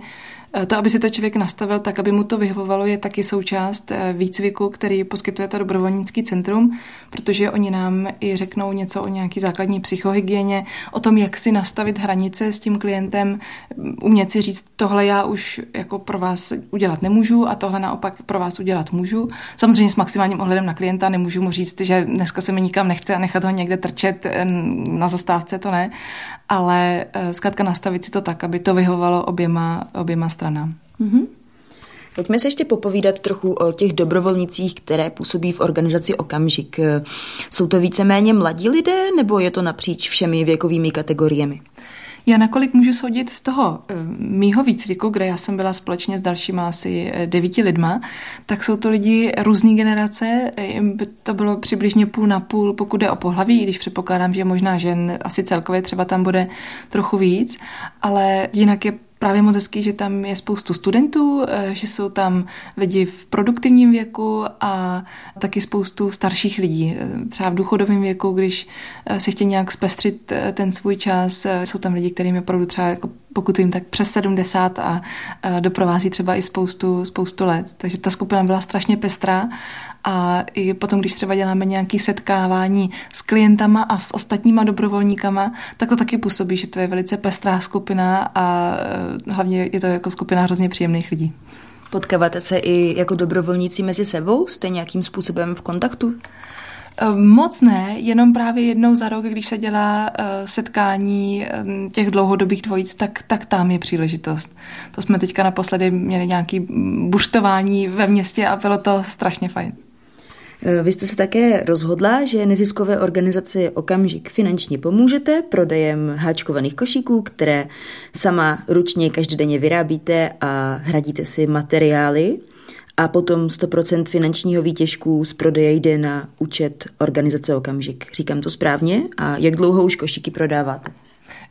Eh, to, aby si to člověk nastavil tak, aby mu to vyhovovalo, je taky součást eh, výcviku, který poskytuje to dobrovolnický centrum, protože oni nám i řeknou něco o nějaký základní psychohygieně, o tom, jak si nastavit hranice s tím klientem, umět si říct, tohle já už jako pro vás udělat nemůžu a tohle naopak pro vás udělat můžu. Samozřejmě s maximálním ohledem na klienta nemůžu mu říct, že dneska se mi nikam nechce a nechat ho někde trčet eh, na zastávce, to ne, ale zkrátka nastavit si to tak, aby to vyhovovalo oběma, oběma stranám. Mm-hmm. Pojďme se ještě popovídat trochu o těch dobrovolnicích, které působí v organizaci Okamžik. Jsou to víceméně mladí lidé, nebo je to napříč všemi věkovými kategoriemi? Já nakolik můžu soudit z toho uh, mýho výcviku, kde já jsem byla společně s dalšíma asi eh, devíti lidma, tak jsou to lidi různé generace, by to bylo přibližně půl na půl, pokud jde o pohlaví, když předpokládám, že možná žen asi celkově třeba tam bude trochu víc, ale jinak je právě moc hezký, že tam je spoustu studentů, eh, že jsou tam lidi v produktivním věku a taky spoustu starších lidí. Eh, třeba v důchodovém věku, když eh, si chtějí nějak zpestřit ten svůj čas, jsou tam lidi, kterým je opravdu třeba jako pokud jim tak přes 70 a doprovází třeba i spoustu, spoustu let. Takže ta skupina byla strašně pestrá a i potom, když třeba děláme nějaké setkávání s klientama a s ostatníma dobrovolníkama, tak to taky působí, že to je velice pestrá skupina a e, hlavně je to jako skupina hrozně příjemných lidí. Potkáváte se i jako dobrovolníci mezi sebou? Jste nějakým způsobem v kontaktu? E, moc ne, jenom právě jednou za rok, když se dělá uh, setkání těch dlouhodobých dvojic, tak, tak tam je příležitost. To jsme teďka naposledy měli nějaký buštování ve městě a bylo to strašně fajn. Eh, vy jste se také rozhodla, že neziskové organizaci Okamžik finančně pomůžete prodejem háčkovaných košíků, které sama ručně každodenně vyrábíte a hradíte si materiály a potom 100% finančního výtěžku z prodeje jde na účet organizace Okamžik. Říkám to správně? A jak dlouho už košíky prodáváte?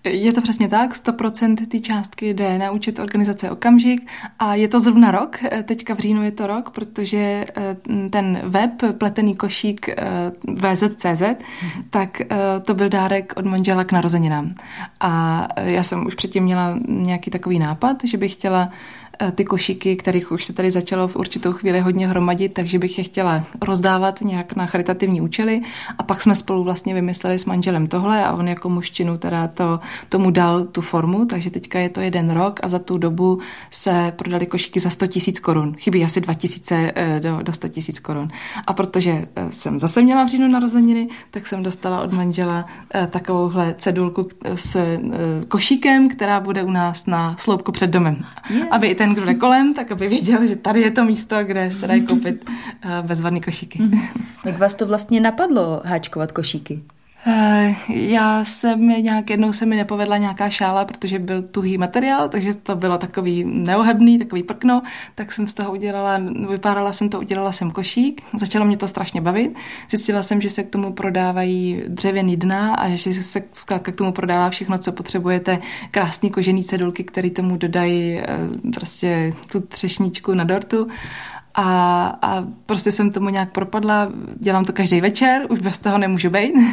Je to přesně tak, 100% ty částky jde na účet organizace Okamžik a je to zrovna rok, teďka v říjnu je to rok, protože eh, ten web pletený košík eh, VZCZ, tak eh, to byl dárek od manžela k narozeninám. A já jsem už předtím měla nějaký takový nápad, že bych chtěla eh, ty košíky, kterých už se tady začalo v určitou chvíli hodně hromadit, takže bych je chtěla rozdávat nějak na charitativní účely a pak jsme spolu vlastně vymysleli s manželem tohle a on jako mužčinu teda to, tomu dal tu formu, takže teďka je to jeden rok a za tu dobu se prodali košíky za 100 tisíc korun. Chybí asi 2 tisíce eh, do, do 100 tisíc korun. A protože jsem zase měla v říjnu narozeniny, tak jsem dostala od manžela takovouhle cedulku s košíkem, která bude u nás na sloupku před domem. Yeah. Aby i ten, kdo jde kolem, tak aby věděl, že tady je to místo, kde se dají koupit bezvadný košíky. Mhm. Jak vás to vlastně napadlo háčkovat košíky? Eh, já jsem nějak, jednou se mi nepovedla nějaká šála, protože byl tuhý materiál, takže to bylo takový neohebný, takový prkno, tak jsem z toho udělala, vypárala jsem to, udělala jsem košík, začalo mě to strašně bavit, zjistila jsem, že se k tomu prodávají dřevěný dna a že se k tomu prodává všechno, co potřebujete, krásný kožený cedulky, které tomu dodají eh, prostě tu třešničku na dortu a, a prostě jsem tomu nějak propadla, dělám to každý večer, už bez toho nemůžu být. *laughs*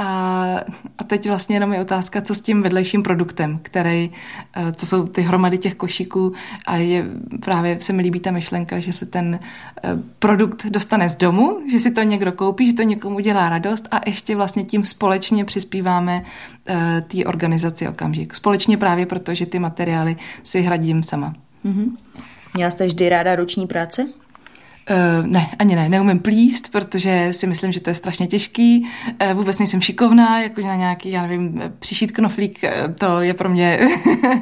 A, a teď vlastně jenom je otázka, co s tím vedlejším produktem, který, eh, co jsou ty hromady těch košíků a je právě se mi líbí ta myšlenka, že se ten eh, produkt dostane z domu, že si to někdo koupí, že to někomu dělá radost a ještě vlastně tím společně přispíváme eh, té organizaci okamžik. Společně právě proto, že ty materiály si hradím sama. Mm-hmm. Měla jste vždy ráda ruční práce? Uh, ne, ani ne, neumím plíst, protože si myslím, že to je strašně těžký. Uh, vůbec nejsem šikovná, jako na nějaký, já nevím, přišít knoflík, uh, to je pro mě,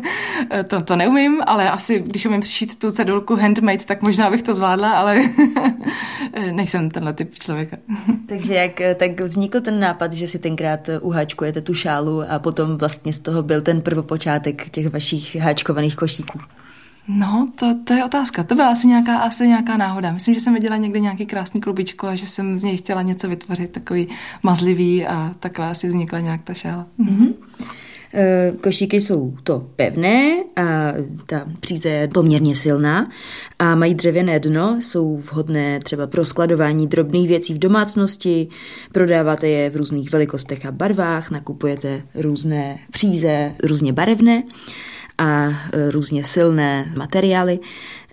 *laughs* to, to neumím, ale asi, když umím přišít tu cedulku handmade, tak možná bych to zvládla, ale *laughs* nejsem tenhle typ člověka. *laughs* Takže jak tak vznikl ten nápad, že si tenkrát uháčkujete tu šálu a potom vlastně z toho byl ten prvopočátek těch vašich háčkovaných košíků? No, to, to je otázka. To byla asi nějaká, asi nějaká náhoda. Myslím, že jsem viděla někde nějaký krásný klubičko a že jsem z něj chtěla něco vytvořit, takový mazlivý a takhle asi vznikla nějak ta šála. Mm-hmm. Košíky jsou to pevné a ta příze je poměrně silná a mají dřevěné dno, jsou vhodné třeba pro skladování drobných věcí v domácnosti, prodáváte je v různých velikostech a barvách, nakupujete různé příze, různě barevné a e, různě silné materiály.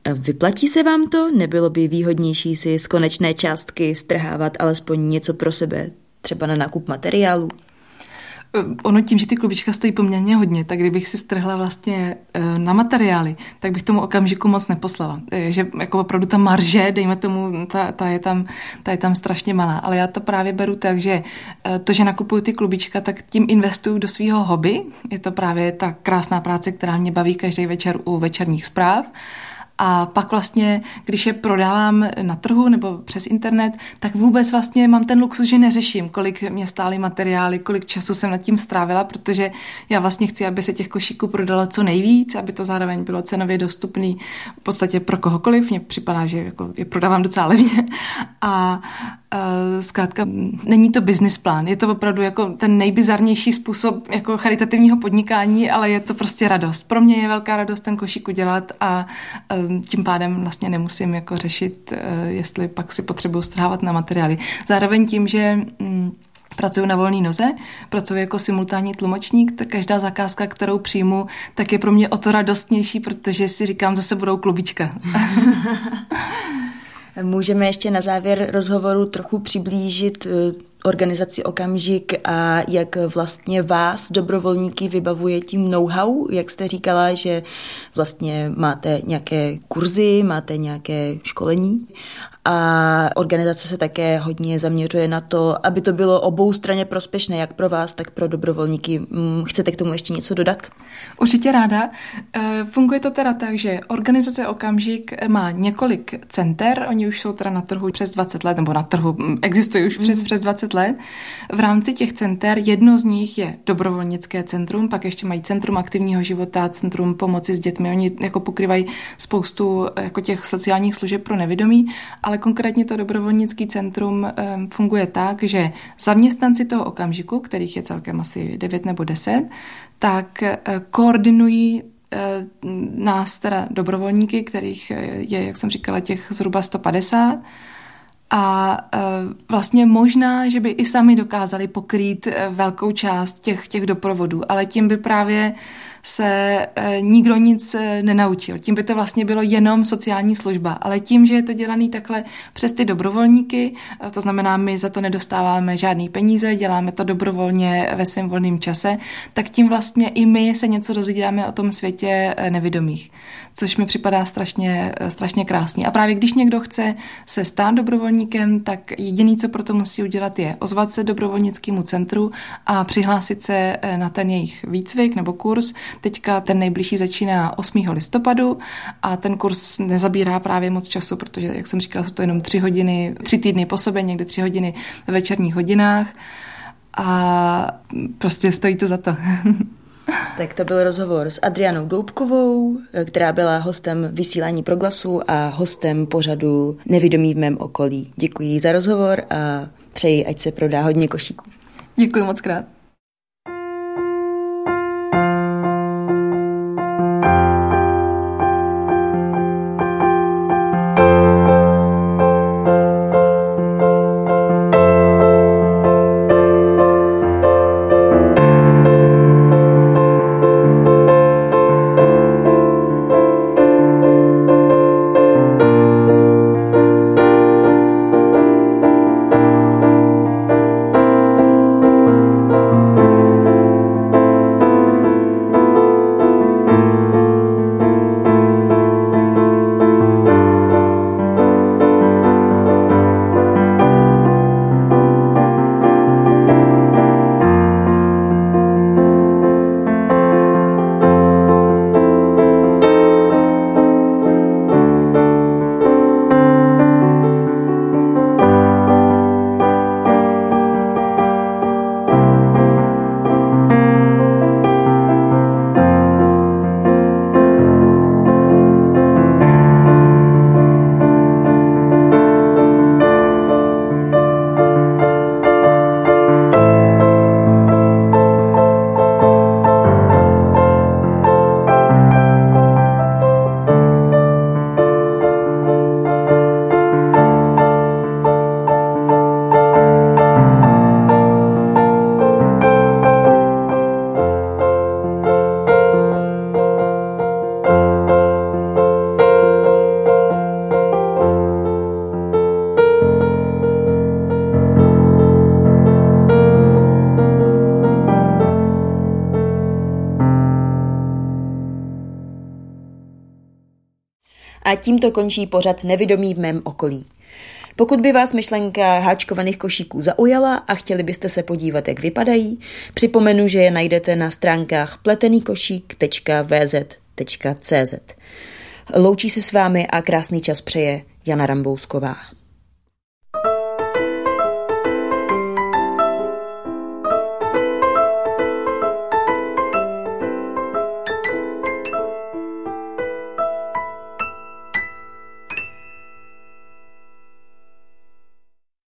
E, vyplatí se vám to? Nebylo by výhodnější si z konečné částky strhávat alespoň něco pro sebe, třeba na nákup materiálu? Eh, ono tím, že ty klubička stojí poměrně hodně, tak kdybych si strhla vlastně eh, na materiály, tak bych tomu okamžiku moc neposlala. Eh, že jako opravdu ta marže, dejme tomu, ta, ta, je tam, ta je tam strašně malá. Ale já to právě beru tak, že to, že nakupuju ty klubička, tak tím investuju do svého hobby. Je to právě ta krásná práce, která mě baví každý večer u večerních zpráv. A pak vlastně, když je prodávám na trhu nebo přes internet, tak vůbec vlastně mám ten luxus, že neřeším, kolik mě stály materiály, kolik času jsem nad tím strávila, protože já vlastně chci, aby se těch košíků prodalo co nejvíc, aby to zároveň bylo cenově dostupný v podstatě pro kohokoliv. Mně připadá, že jako je prodávám docela levně. A zkrátka není to business plán, je to opravdu jako ten nejbizarnější způsob jako charitativního podnikání, ale je to prostě radost. Pro mě je velká radost ten košík udělat a tím pádem vlastně nemusím jako řešit, e, jestli pak si potřebuju strhávat na materiály. Zároveň tím, že mm, Pracuji na volné noze, pracuji jako simultánní tlumočník, tak každá zakázka, kterou přijmu, tak je pro mě o to radostnější, protože si říkám, zase budou klubička. *laughs* Můžeme ještě na závěr rozhovoru trochu přiblížit eh, organizaci Okamžik a jak vlastně vás, dobrovolníky, vybavuje tím know-how, jak jste říkala, že vlastně máte nějaké kurzy, máte nějaké školení a organizace se také hodně zaměřuje na to, aby to bylo obou straně prospěšné, jak pro vás, tak pro dobrovolníky. Mm, chcete k tomu ještě něco dodat? Určitě ráda. E, funguje to teda tak, že organizace Okamžik má několik center, oni už jsou teda na trhu přes 20 let, nebo na trhu mm, existují už přes, mm. přes 20 let. V rámci těch center jedno z nich je dobrovolnické centrum, pak ještě mají centrum aktivního života, centrum pomoci s dětmi. Oni jako pokrývají spoustu jako těch sociálních služeb pro nevědomí, ale ale konkrétně to dobrovolnický centrum funguje tak, že zaměstnanci toho okamžiku, kterých je celkem asi 9 nebo 10, tak eh, koordinují eh, nás teda dobrovolníky, kterých eh, je, jak jsem říkala, těch zhruba 150, a vlastně možná, že by i sami dokázali pokrýt velkou část těch, těch doprovodů, ale tím by právě se e, nikdo nic e, nenaučil. Tím by to vlastně bylo jenom sociální služba. Ale tím, že je to dělaný takhle přes ty dobrovolníky, e, to znamená, my za to nedostáváme žádný peníze, děláme to dobrovolně ve svém volném čase, tak tím vlastně i my se něco dozvídáme o tom světě nevědomých což mi připadá strašně, strašně krásný. A právě když někdo chce se stát dobrovolníkem, tak jediný, co pro to musí udělat, je ozvat se dobrovolnickému centru a přihlásit se eh, na ten jejich výcvik nebo kurz. Teďka ten nejbližší začíná 8. listopadu a ten kurz nezabírá právě moc času, protože, jak jsem říkala, jsou to jenom tři hodiny, tři týdny po sobě, někdy tři hodiny ve večerních hodinách a prostě stojí to za to. *laughs* Tak to byl rozhovor s Adrianou Doubkovou, která byla hostem vysílání proglasu a hostem pořadu Nevědomí v mém okolí. Děkuji za rozhovor a přeji, ať se prodá hodně košíků. Děkuji moc krát. Tímto končí pořad Nevidomí v mém okolí. Pokud by vás myšlenka háčkovaných košíků zaujala a chtěli byste se podívat, jak vypadají, připomenu, že je najdete na stránkách pletenýkošík.vz.cz. Loučí se s vámi a krásný čas přeje Jana Rambousková.